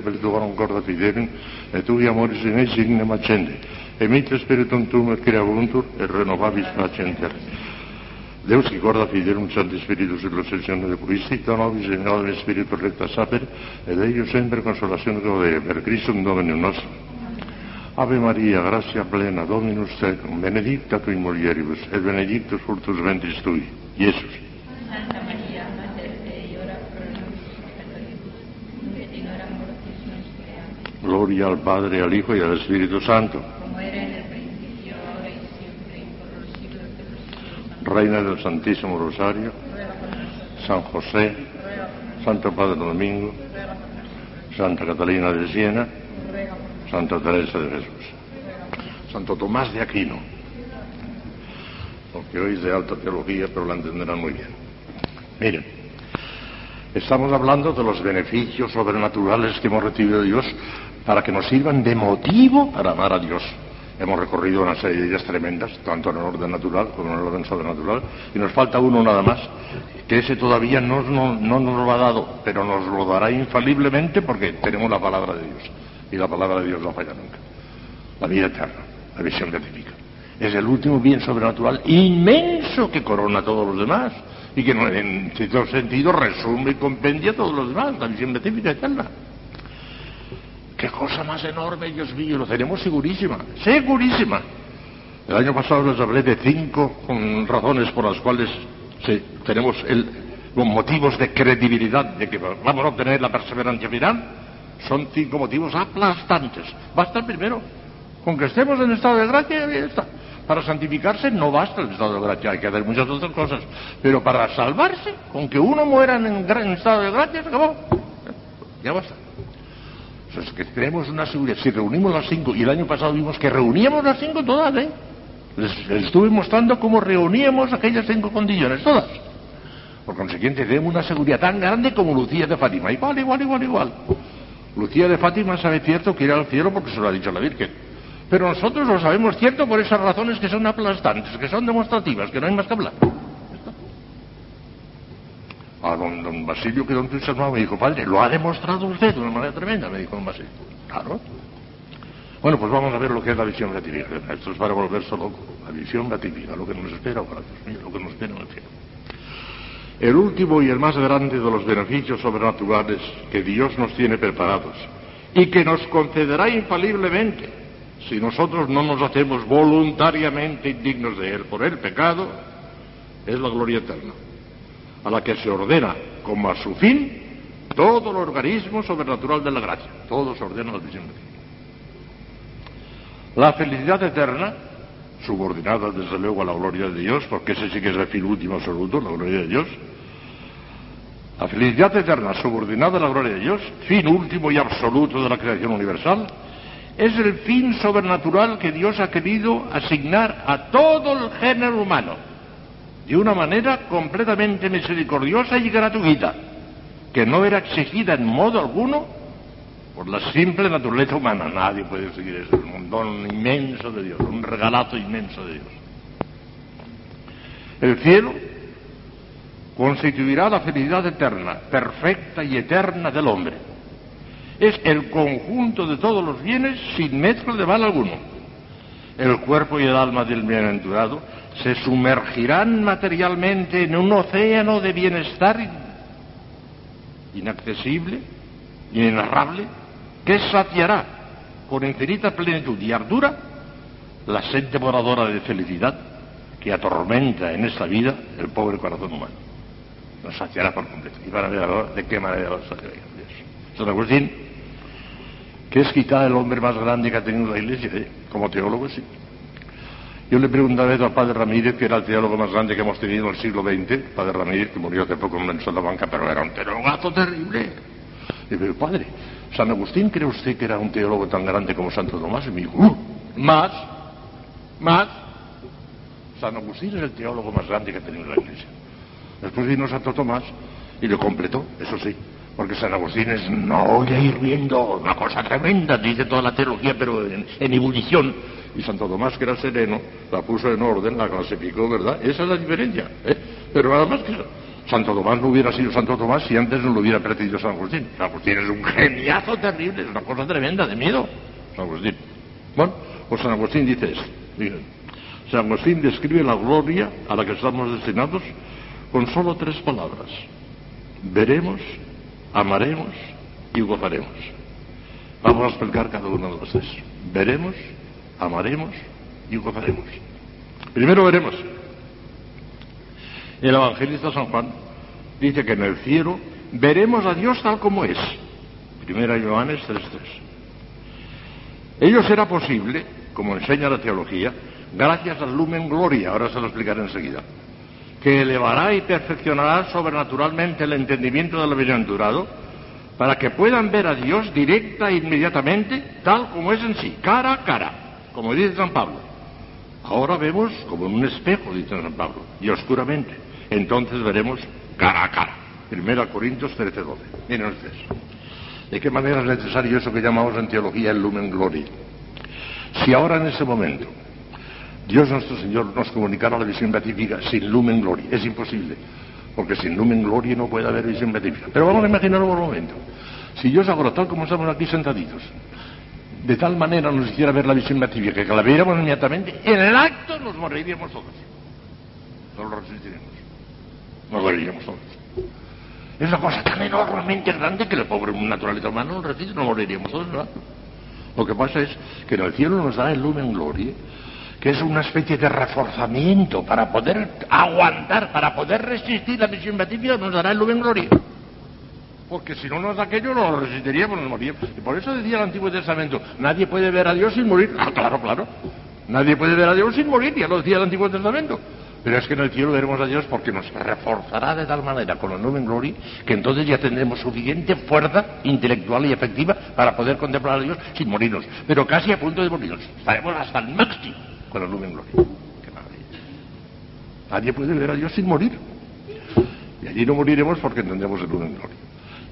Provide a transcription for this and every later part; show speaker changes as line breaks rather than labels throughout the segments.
πρέπει του κόρτα τη δένει, ετού διαμόρισε ναι σύγνε ματσέντε. Εμίτες περί των τούμερ κυραγούντουρ, ερρενοβάβης ματσέντερ. Deus que guarda fiel un santo espíritu en los sesiones de Cristo, y tan obis en el espíritu recta saper, e de ellos siempre consolación de per Cristo un Domino. Ave Maria, gracia plena, Dominus tecum, benedicta tu in mulieribus, et benedictus fructus ventris tui,
Jesus.
Gloria al Padre, al Hijo y al Espíritu Santo.
Como era en el principio, ahora y siempre, y por los siglos de los siglos.
Reina del Santísimo Rosario, San José, Santo Padre Domingo, Santa Catalina de Siena, Santa Teresa de Jesús. Santo Tomás de Aquino, porque hoy es de alta teología, pero la entenderán muy bien. Miren, estamos hablando de los beneficios sobrenaturales que hemos recibido de Dios para que nos sirvan de motivo para amar a Dios. Hemos recorrido una serie de ellas tremendas, tanto en el orden natural como en el orden sobrenatural, y nos falta uno nada más, que ese todavía no, no- no nos lo ha dado, pero nos lo dará infaliblemente porque tenemos la palabra de Dios, y la palabra de Dios no falla nunca. La vida eterna, la visión beatífica. Es el último bien sobrenatural inmenso que corona todos los demás y que en cierto sentido resume y compendia todos los demás, la visión beatífica eterna. Qué cosa más enorme, Dios mío, lo tenemos segurísima, segurísima. El año pasado les hablé de cinco mm, razones por las cuales tenemos los motivos de credibilidad de que vamos a obtener la perseverancia final. Son cinco motivos aplastantes. Basta primero. Con que estemos en estado de gracia, ya está. Para santificarse no basta el estado de gracia, hay que hacer muchas otras cosas. Pero para salvarse, con que uno muera en, en estado de gracia, se acabó. Ya basta. O que tenemos una seguridad. Si reunimos las cinco, y el año pasado vimos que reuníamos las cinco todas, ¿eh? Les, les estuve mostrando cómo reuníamos aquellas cinco condiciones, todas. Por consiguiente, tenemos una seguridad tan grande como Lucía de Fátima. Igual, igual, igual, igual. Lucía de Fátima sabe cierto que irá al cielo porque se lo ha dicho la Virgen. Pero nosotros lo sabemos cierto por esas razones que son aplastantes, que son demostrativas, que no hay más que hablar. A don, don Basilio quedó entusiasmado me dijo, padre, lo ha demostrado usted de una manera tremenda, me dijo don Basilio. Claro. Bueno, pues vamos a ver lo que es la visión beatífica. Esto es para volverse loco. La visión beatífica, lo que nos espera, mío, lo que nos espera en el cielo. El último y el más grande de los beneficios sobrenaturales que Dios nos tiene preparados y que nos concederá infaliblemente si nosotros no nos hacemos voluntariamente indignos de Él por el pecado, es la gloria eterna, a la que se ordena como a su fin todo el organismo sobrenatural de la gracia. Todo se ordena a la beatífica. La felicidad eterna, subordinada desde luego a la gloria de Dios, porque ese sí que es el fin último absoluto, la gloria de Dios. La felicidad eterna, subordinada a la gloria de Dios, fin último y absoluto de la creación universal, es el fin sobrenatural que Dios ha querido asignar a todo el género humano, de una manera completamente misericordiosa y gratuita, que no era exigida en modo alguno por la simple naturaleza humana. Nadie puede seguir eso. Es un don inmenso de Dios, un regalazo inmenso de Dios. El cielo constituirá la felicidad eterna, perfecta y eterna del hombre. Es el conjunto de todos los bienes sin mezcla de mal alguno. El cuerpo y el alma del bienaventurado se sumergirán materialmente en un océano de bienestar inaccesible, inenarrable, que saciará con infinita plenitud y ardura la sed devoradora de felicidad que atormenta en esta vida el pobre corazón humano. Nos saciará por completo. Y van a ver de qué manera lo saciará Dios. San Agustín, que es quizá el hombre más grande que ha tenido la Iglesia, ¿eh? Como teólogo, sí. Yo le pregunté una vez al padre Ramírez, que era el teólogo más grande que hemos tenido en el siglo XX, padre Ramírez, que murió hace poco en una Salamanca, pero era un teólogazo terrible. Y le digo, padre, ¿San Agustín cree usted que era un teólogo tan grande como Santo Tomás? Y me dijo, "Uh, más, más. San Agustín es el teólogo más grande que ha tenido la Iglesia. Después vino Santo Tomás y lo completó, eso sí, porque San Agustín es no voy a ir viendo una cosa tremenda, dice toda la teología, pero en, ebullición. Y Santo Tomás, que era sereno, la puso en orden, la clasificó, ¿verdad? Esa es la diferencia, ¿eh? Pero nada más que. Santo Tomás no hubiera sido Santo Tomás si antes no lo hubiera precedido San Agustín. San Agustín es un geniazo terrible, es una cosa tremenda, de miedo. San Agustín. Bueno, pues San Agustín dice esto. San Agustín describe la gloria a la que estamos destinados con solo tres palabras. Veremos, amaremos y gozaremos. Vamos a explicar cada uno de los tres. Veremos, amaremos y gozaremos. Primero veremos. El evangelista San Juan dice que en el cielo veremos a Dios tal como es. Primera Johannes 3.3. Ello será posible, como enseña la teología, gracias al lumen gloria, ahora se lo explicaré enseguida, que elevará y perfeccionará sobrenaturalmente el entendimiento del bienaventurado para que puedan ver a Dios directa e inmediatamente, tal como es en sí, cara a cara, como dice San Pablo. Ahora vemos como en un espejo, dice San Pablo, y oscuramente. Entonces veremos cara a cara. Primera Corintios 13, 12. Miren ustedes. ¿De qué manera es necesario eso que llamamos en teología el lumen gloria? Si ahora en ese momento Dios nuestro Señor nos comunicara la visión beatífica sin lumen gloria, es imposible, porque sin lumen gloria no puede haber visión beatífica. Pero vamos a imaginarlo por un momento. Si Dios ahora, tal como estamos aquí sentaditos, de tal manera nos hiciera ver la visión beatífica que la viéramos inmediatamente, en el acto nos moriríamos todos. No lo resistiremos. Nos moriríamos todos. Es una cosa tan enormemente grande que el pobre naturaleza humano no resiste, no moriríamos todos, ¿verdad? Lo que pasa es que en el cielo nos da el lumen gloria, que es una especie de reforzamiento para poder aguantar, para poder resistir la visión beatífica, nos dará el lumen gloria. Porque si no nos da aquello, no lo resistiríamos, nos moriríamos. Y por eso decía el Antiguo Testamento, nadie puede ver a Dios sin morir. Ah, claro, claro. Nadie puede ver a Dios sin morir, ya lo decía el Antiguo Testamento. Pero es que en el cielo veremos a Dios porque nos reforzará de tal manera con el numen gloria que entonces ya tendremos suficiente fuerza intelectual y efectiva para poder contemplar a Dios sin morirnos. Pero casi a punto de morirnos. Estaremos hasta el máximo con el numen gloria. Qué. Nadie puede ver a Dios sin morir. Y allí no moriremos porque tendremos el numen gloria.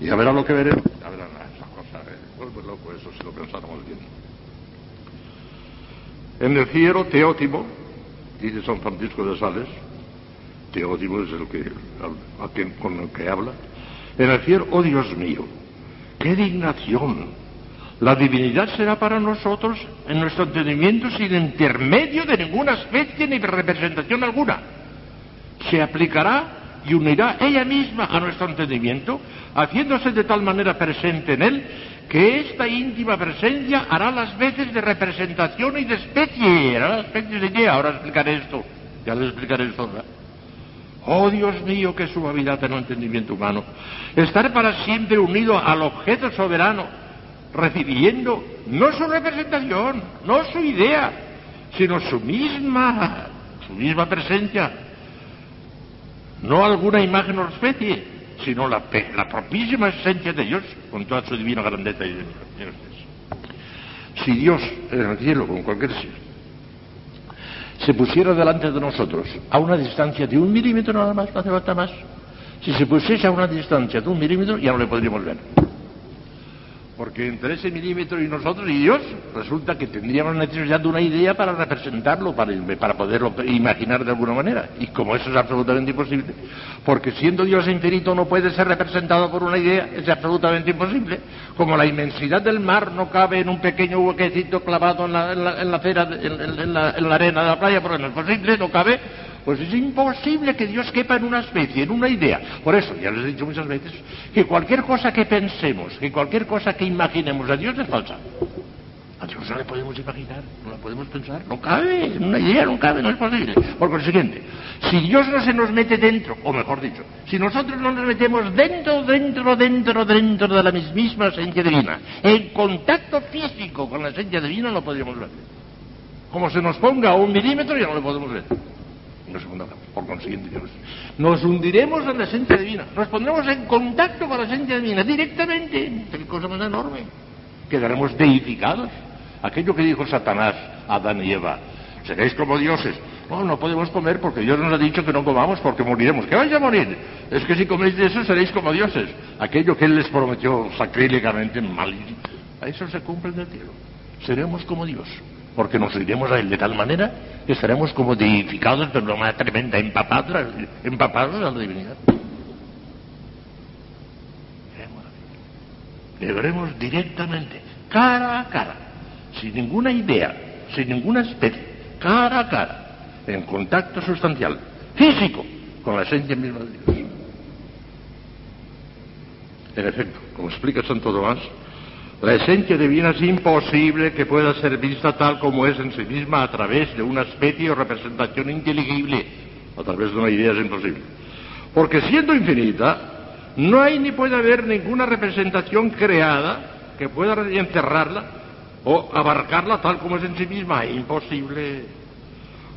Y ya verán lo que veremos. Ya verán esa cosa. Eh. Vuelve loco eso si lo pensáramos bien. En el cielo, Teótimo, dice San Francisco de Sales, Teótimo es el que, a quien, con el que habla, en el cielo, oh Dios mío, qué dignación. La divinidad será para nosotros, en nuestro entendimiento, sin intermedio de ninguna especie ni representación alguna. Se aplicará y unirá ella misma a nuestro entendimiento, haciéndose de tal manera presente en él que esta íntima presencia hará las veces de representación y de especie, hará las veces de qué, ahora explicaré esto, ya les explicaré esto. ¿verdad? Oh Dios mío, qué suavidad en el entendimiento humano. Estar para siempre unido al objeto soberano, recibiendo no su representación, no su idea, sino su misma, su misma presencia, no alguna imagen o especie, sino la, la, propísima esencia de Dios, con toda su divina grandeza y. Si Dios en el cielo, con cualquier ser, se pusiera delante de nosotros a una distancia de un milímetro nada más, no hace falta más, si se pusiese a una distancia de un milímetro ya no le podríamos ver. Porque entre ese milímetro y nosotros y Dios resulta que tendríamos necesidad de una idea para representarlo, para, poderlo imaginar de alguna manera. Y como eso es absolutamente imposible, porque siendo Dios infinito no puede ser representado por una idea, es absolutamente imposible. Como la inmensidad del mar no cabe en un pequeño huequecito clavado en la, en la, en la cera, en, en la arena de la playa, porque no es posible, no cabe, pues es imposible que Dios quepa en una especie, en una idea. Por eso, ya les he dicho muchas veces, que cualquier cosa que pensemos, que cualquier cosa que imaginemos a Dios es falsa. A Dios no le podemos imaginar, no la podemos pensar, no cabe, en una idea no cabe, no es posible. Por consiguiente, si Dios no se nos mete dentro, o mejor dicho, si nosotros no nos metemos dentro, dentro, dentro, dentro de la misma esencia divina, en contacto físico con la esencia divina, no podríamos ver. Como se nos ponga un milímetro, ya no lo podemos ver. Por consiguiente, nos hundiremos en la esencia divina, nos pondremos en contacto con la esencia divina directamente, qué cosa más enorme. Quedaremos deificados. Aquello que dijo Satanás a Adán y Eva, seréis como dioses. No, no podemos comer porque Dios nos ha dicho que no comamos porque moriremos. ¿Qué vais a morir? Es que si coméis de eso seréis como dioses. Aquello que Él les prometió sacrílegamente mal. A eso se cumple en el cielo. Seremos como Dios porque nos iremos a él de tal manera que estaremos como deificados de una manera tremenda, empapados, empapados a la divinidad. Le veremos directamente, cara a cara, sin ninguna idea, sin ninguna especie, cara a cara, en contacto sustancial, físico, con la esencia misma de Dios. En efecto, como explica Santo Tomás, la esencia divina es imposible que pueda ser vista tal como es en sí misma a través de una especie o representación inteligible. A través de una idea es imposible. Porque siendo infinita, no hay ni puede haber ninguna representación creada que pueda encerrarla o abarcarla tal como es en sí misma. Imposible.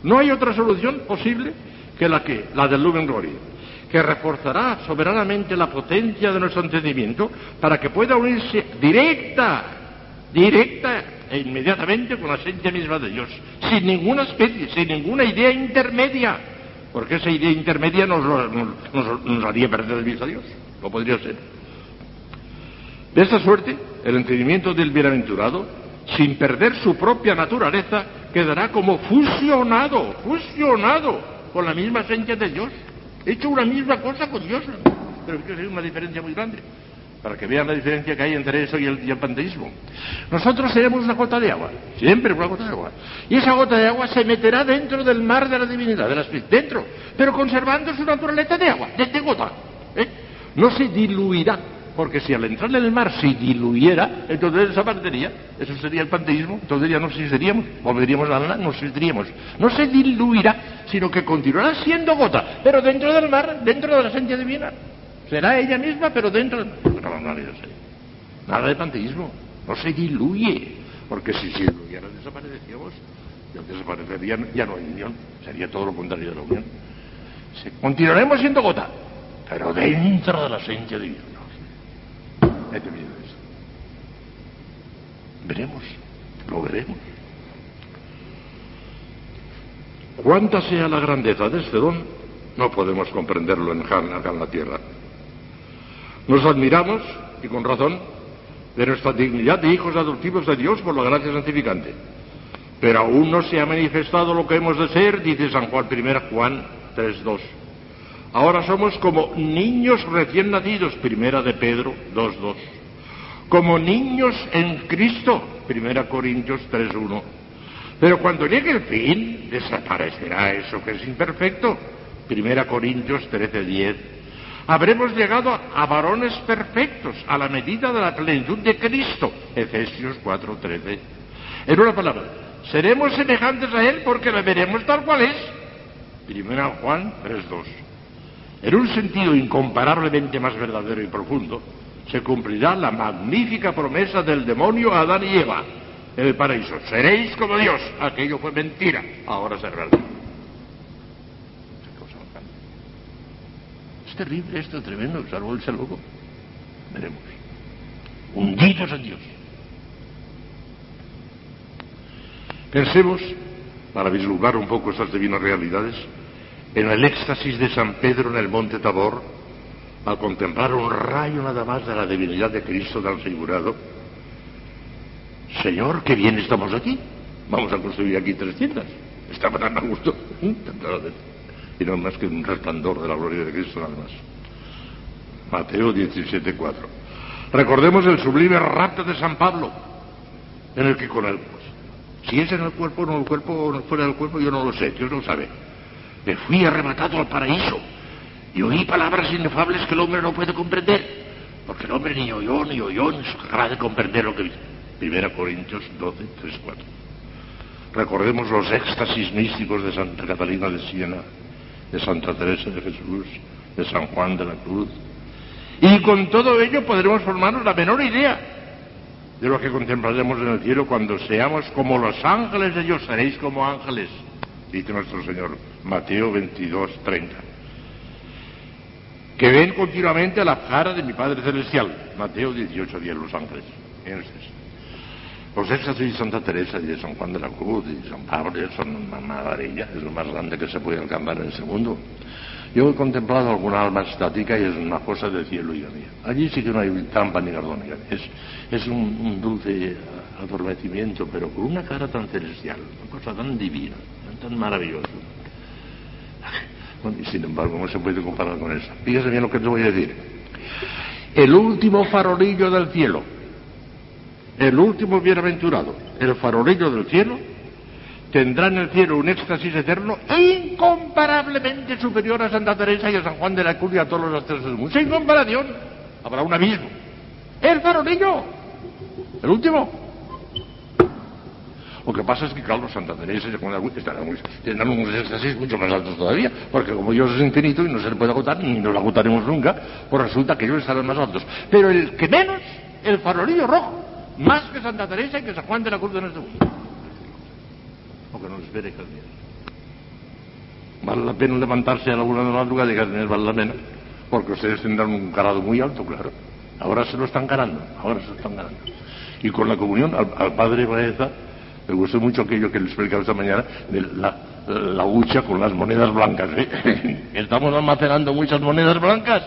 No hay otra solución posible que la que, la del Lumen Gloria que reforzará soberanamente la potencia de nuestro entendimiento para que pueda unirse directa, directa e inmediatamente con la esencia misma de Dios, sin ninguna especie, sin ninguna idea intermedia, porque esa idea intermedia nos, nos, nos haría perder de vista a Dios, no podría ser. De esta suerte, el entendimiento del bienaventurado, sin perder su propia naturaleza, quedará como fusionado, fusionado con la misma esencia de Dios. He hecho una misma cosa con Dios, pero es que hay una diferencia muy grande, para que vean la diferencia que hay entre eso y el, y panteísmo. Nosotros seremos una gota de agua, siempre una gota de agua, y esa gota de agua se meterá dentro del mar de la divinidad, de la espíritu, dentro, pero conservando su naturaleza de agua, de, de gota. ¿eh? No se diluirá, porque si al entrar en el mar se diluyera, entonces desaparecería. Eso sería el panteísmo, entonces ya no existiríamos, volveríamos a la no existiríamos. No se diluirá, sino que continuará siendo gota, pero dentro del mar, dentro de la esencia divina. Será ella misma, pero dentro del mar. No, no, no, Nada de panteísmo, no se diluye, porque si se diluyera desapareceríamos, ya desaparecería, ya no hay unión, sería todo lo contrario de la unión. Continuaremos siendo gota, pero dentro de la esencia divina. Eso. Veremos, lo veremos. Cuánta sea la grandeza de este don, no podemos comprenderlo en acá en la tierra. Nos admiramos, y con razón, de nuestra dignidad de hijos adoptivos de Dios por la gracia santificante. Pero aún no se ha manifestado lo que hemos de ser, dice San Juan I, Juan 3.2. Ahora somos como niños recién nacidos, primera de Pedro 2.2. Como niños en Cristo, primera Corintios 3.1. Pero cuando llegue el fin, desaparecerá eso que es imperfecto, primera Corintios 13.10. Habremos llegado a varones perfectos, a la medida de la plenitud de Cristo, Efesios 4.13. En una palabra, seremos semejantes a Él porque le veremos tal cual es, primera Juan 3.2. En un sentido incomparablemente más verdadero y profundo, se cumplirá la magnífica promesa del demonio a Adán y Eva en el paraíso. Seréis como Dios. Aquello fue mentira, ahora se verdad. Es terrible esto, tremendo, salvo el loco. Veremos. Hundidos en Dios. Pensemos, para vislumbrar un poco estas divinas realidades, en el éxtasis de San Pedro en el monte Tabor, al contemplar un rayo nada más de la divinidad de Cristo transfigurado, Señor, qué bien estamos aquí. Vamos a construir aquí tres tiendas. Estaba tan a gusto. Y no más que un resplandor de la gloria de Cristo nada más. Mateo 17.4. Recordemos el sublime rapto de San Pablo, en el que con él, pues, si es en el cuerpo o no el cuerpo o fuera del cuerpo, yo no lo sé, Dios lo sabe. Me fui arrebatado al paraíso y oí palabras inefables que el hombre no puede comprender, porque el hombre ni oyó, ni oyó, ni es capaz de comprender lo que dice. Primera Corintios 12, 3, 4. Recordemos los éxtasis místicos de Santa Catalina de Siena, de Santa Teresa de Jesús, de San Juan de la Cruz. Y con todo ello podremos formarnos la menor idea de lo que contemplaremos en el cielo cuando seamos como los ángeles de Dios, seréis como ángeles, dice nuestro Señor, Mateo 22, 30 que ven continuamente a la cara de mi Padre Celestial. Mateo 18, 10, Los Ángeles. Los éxtasis de Santa Teresa y de San Juan de la Cruz y de San Pablo son una maravilla, es lo más grande que se puede alcanzar en ese mundo. Yo he contemplado alguna alma estática y es una cosa de cielo y mía. Allí sí que no hay trampa ni gardónica. Es, un, dulce adormecimiento, pero con una cara tan celestial, una cosa tan divina, tan maravillosa. Y sin embargo, no se puede comparar con eso. Fíjese bien lo que te voy a decir. El último farolillo del cielo, el último bienaventurado, el farolillo del cielo, tendrá en el cielo un éxtasis eterno incomparablemente superior a Santa Teresa y a San Juan de la Cruz y a todos los astros del mundo. Sin comparación, habrá un abismo. El farolillo, el último. Lo que pasa es que, claro, Santa Teresa y San Juan de la Cruz tendrán unos éxtasis mucho más altos todavía, porque como Dios es infinito y no se le puede agotar, ni nos lo agotaremos nunca, pues resulta que ellos estarán más altos. Pero el que menos, el farolillo rojo, más que Santa Teresa y que San Juan de la Cruz de nuestro mundo que nos espere Jardines. Vale la pena levantarse a la una de la madrugada y Jardines vale la pena, porque ustedes tendrán un carado muy alto, claro. Ahora se lo están ganando, ahora se lo están ganando. Y con la comunión, al, al padre Baeza, me gustó mucho aquello que le explicaba esta mañana, de la, la hucha con las monedas blancas. ¿eh? Estamos almacenando muchas monedas blancas,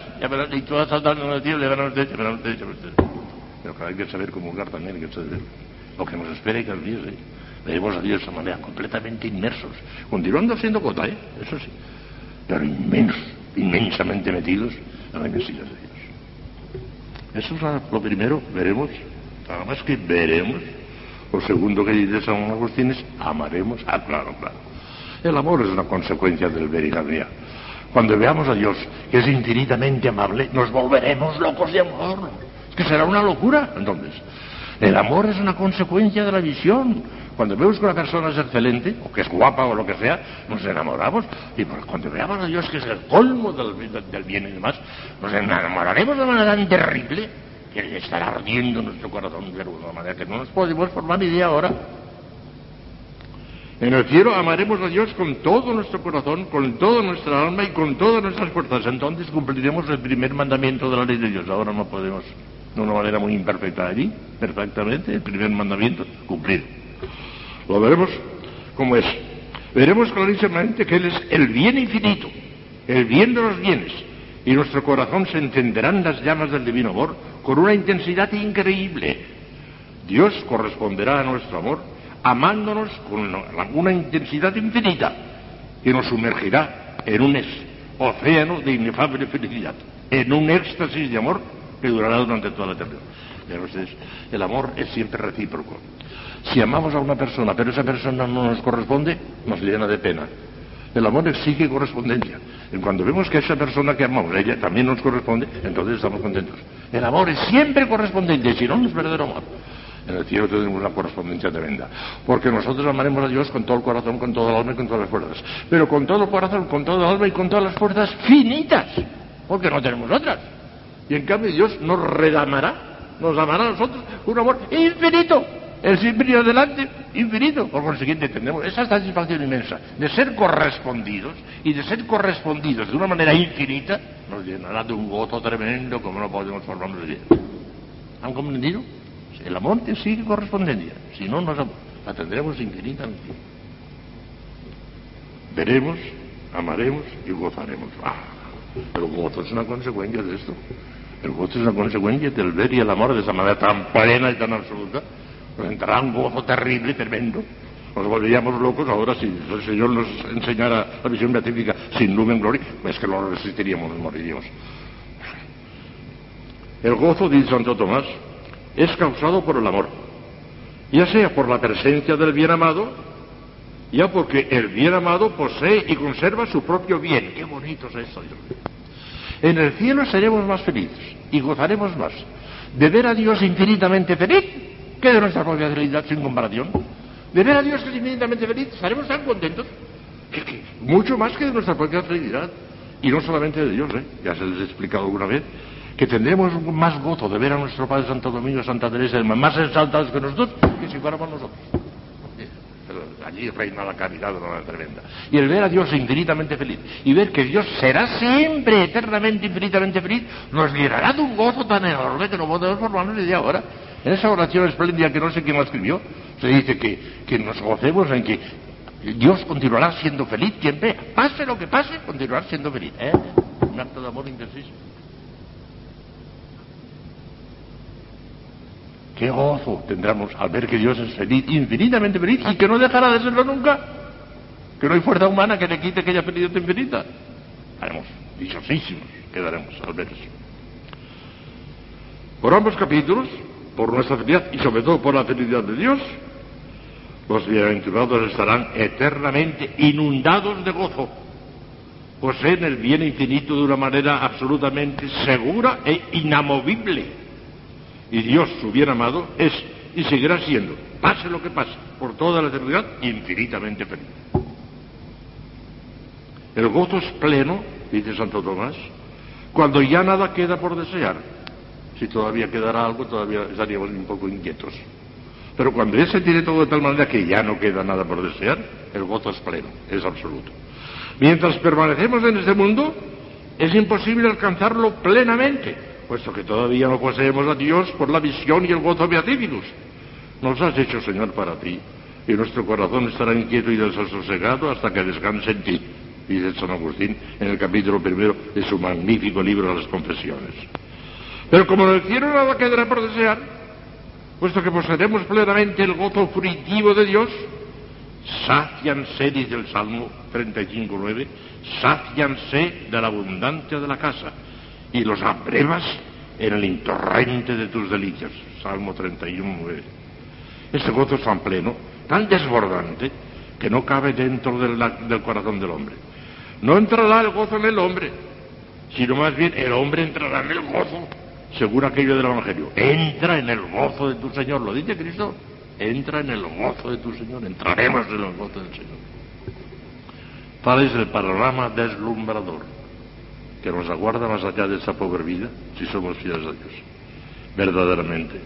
y todas saltando en el cielo, ya verán ustedes, ya ustedes, ustedes. Pero claro, hay que saber comulgar también, hay que saber lo que nos espera y que días, ¿eh? A Dios de esa manera, completamente inmersos, continuando siendo cota, ¿eh? eso sí, pero inmensos, inmensamente metidos en la inmensidad de Dios. Eso es lo primero, veremos, nada más que veremos. Lo segundo que dice San Agustín es amaremos, ah, claro, claro. El amor es una consecuencia del ver y vida. Cuando veamos a Dios, que es infinitamente amable, nos volveremos locos de amor. Es que será una locura, entonces. El amor es una consecuencia de la visión. Cuando vemos que una persona es excelente, o que es guapa, o lo que sea, nos enamoramos. Y cuando veamos a Dios, que es el colmo del, bien y demás, nos enamoraremos de manera tan terrible que estará ardiendo nuestro corazón de alguna manera que no nos podemos formar idea ahora. En el cielo amaremos a Dios con todo nuestro corazón, con toda nuestra alma y con todas nuestras fuerzas. Entonces cumpliremos el primer mandamiento de la ley de Dios. Ahora no podemos, de una manera muy imperfecta allí, perfectamente, el primer mandamiento, cumplir. Lo veremos como es. Veremos clarísimamente que Él es el bien infinito, el bien de los bienes, y nuestro corazón se encenderán las llamas del divino amor con una intensidad increíble. Dios corresponderá a nuestro amor amándonos con una intensidad infinita que nos sumergirá en un océano de inefable felicidad, en un éxtasis de amor que durará durante toda la eternidad. Entonces, el amor es siempre recíproco. Si amamos a una persona, pero esa persona no nos corresponde, nos llena de pena. El amor exige correspondencia. Y cuando vemos que esa persona que amamos, ella también nos corresponde, entonces estamos contentos. El amor es siempre correspondiente, si no, no es verdadero amor. En el cielo tenemos una correspondencia tremenda. Porque nosotros amaremos a Dios con todo el corazón, con todo el alma y con todas las fuerzas. Pero con todo el corazón, con todo el alma y con todas las fuerzas finitas. Porque no tenemos otras. Y en cambio Dios nos redamará, nos amará a nosotros un amor infinito. El y adelante, infinito. Por consiguiente, tenemos esa satisfacción inmensa de ser correspondidos y de ser correspondidos de una manera infinita, nos llenará de un gozo tremendo como no podemos formarnos de ¿Han comprendido? El amor sigue correspondencia, si no, nos tendremos infinitamente. Veremos, amaremos y gozaremos. Ah, el gozo es una consecuencia de esto. El gozo es una consecuencia del ver y el amor de esa manera tan plena y tan absoluta. Nos entrará un gozo terrible y tremendo. Nos volveríamos locos ahora si el Señor nos enseñara la visión beatífica sin lumen gloria, es que no resistiríamos, moriríamos. El gozo, dice Santo Tomás, es causado por el amor, ya sea por la presencia del bien amado, ya porque el bien amado posee y conserva su propio bien. Qué bonito es eso, Dios mío. En el cielo seremos más felices y gozaremos más de ver a Dios infinitamente feliz que de nuestra propia felicidad sin comparación. De ver a Dios es infinitamente feliz, estaremos tan contentos que, que, mucho más que de nuestra propia felicidad. Y no solamente de Dios, ¿eh? ya se les he explicado alguna vez, que tendremos más gozo de ver a nuestro Padre Santo Domingo, Santa Teresa, más exaltados que nosotros, que si fuéramos nosotros. Allí reina la caridad de una tremenda. Y el ver a Dios infinitamente feliz y ver que Dios será siempre eternamente, infinitamente feliz, nos llenará de un gozo tan enorme que no podemos formarnos de ahora. En esa oración espléndida que no sé quién la escribió, se dice que, que nos gocemos en que Dios continuará siendo feliz siempre, pase lo que pase, continuará siendo feliz. ¿eh? Un acto de amor intensísimo. Qué gozo tendremos al ver que Dios es feliz, infinitamente feliz, y que no dejará de serlo nunca. Que no hay fuerza humana que le quite aquella felicidad infinita. Haremos dichosísimos, quedaremos al ver eso. Por ambos capítulos por nuestra felicidad y sobre todo por la felicidad de Dios, los bienaventurados estarán eternamente inundados de gozo. Poseen el bien infinito de una manera absolutamente segura e inamovible. Y Dios, su bien amado, es y seguirá siendo, pase lo que pase, por toda la eternidad, infinitamente feliz. El gozo es pleno, dice Santo Tomás, cuando ya nada queda por desear. Si todavía quedará algo, todavía estaríamos un poco inquietos. Pero cuando ya se tiene todo de tal manera que ya no queda nada por desear, el gozo es pleno, es absoluto. Mientras permanecemos en este mundo, es imposible alcanzarlo plenamente, puesto que todavía no poseemos a Dios por la visión y el gozo beatíficos. Nos has hecho, Señor, para ti, y nuestro corazón estará inquieto y desasosegado hasta que descanse en ti, dice San Agustín en el capítulo primero de su magnífico libro de las confesiones. Pero como el cielo nada quedará por desear, puesto que poseeremos plenamente el gozo furitivo de Dios, sácianse, dice el Salmo 35.9, sácianse de la abundancia de la casa y los abrevas en el intorrente de tus delicias. Salmo 31.9. Este gozo es tan pleno, tan desbordante, que no cabe dentro del, del corazón del hombre. No entrará el gozo en el hombre, sino más bien el hombre entrará en el gozo según aquello del Evangelio. Entra en el gozo de tu Señor, lo dice Cristo. Entra en el gozo de tu Señor, entraremos en el gozo del Señor. Tal es el panorama deslumbrador que nos aguarda más allá de esa pobre vida si somos fieles a Dios. Verdaderamente,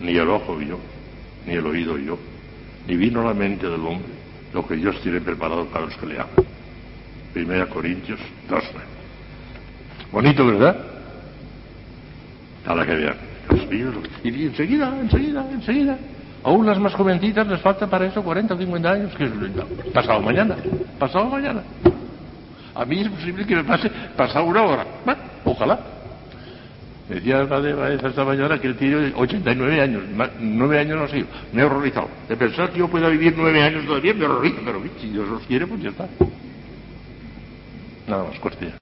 ni el ojo vio, ni el oído oyó, ni vino a la mente del hombre lo que Dios tiene preparado para los que le aman. Primera Corintios 2. Bonito, ¿verdad? a la que vean. Y enseguida, enseguida, enseguida. Aún las más jovencitas les falta para eso 40 o 50 años, que es pasado mañana, pasado mañana. A mí es posible que me pase pasado una hora. Bueno, ojalá. Me decía el padre Baeza esta mañana que él tiene 89 años, 9 años no sé, me he horrorizado. De pensar que yo pueda vivir 9 años todavía me horrorizo, pero si Dios los quiere, pues ya está. Nada más, cuestión.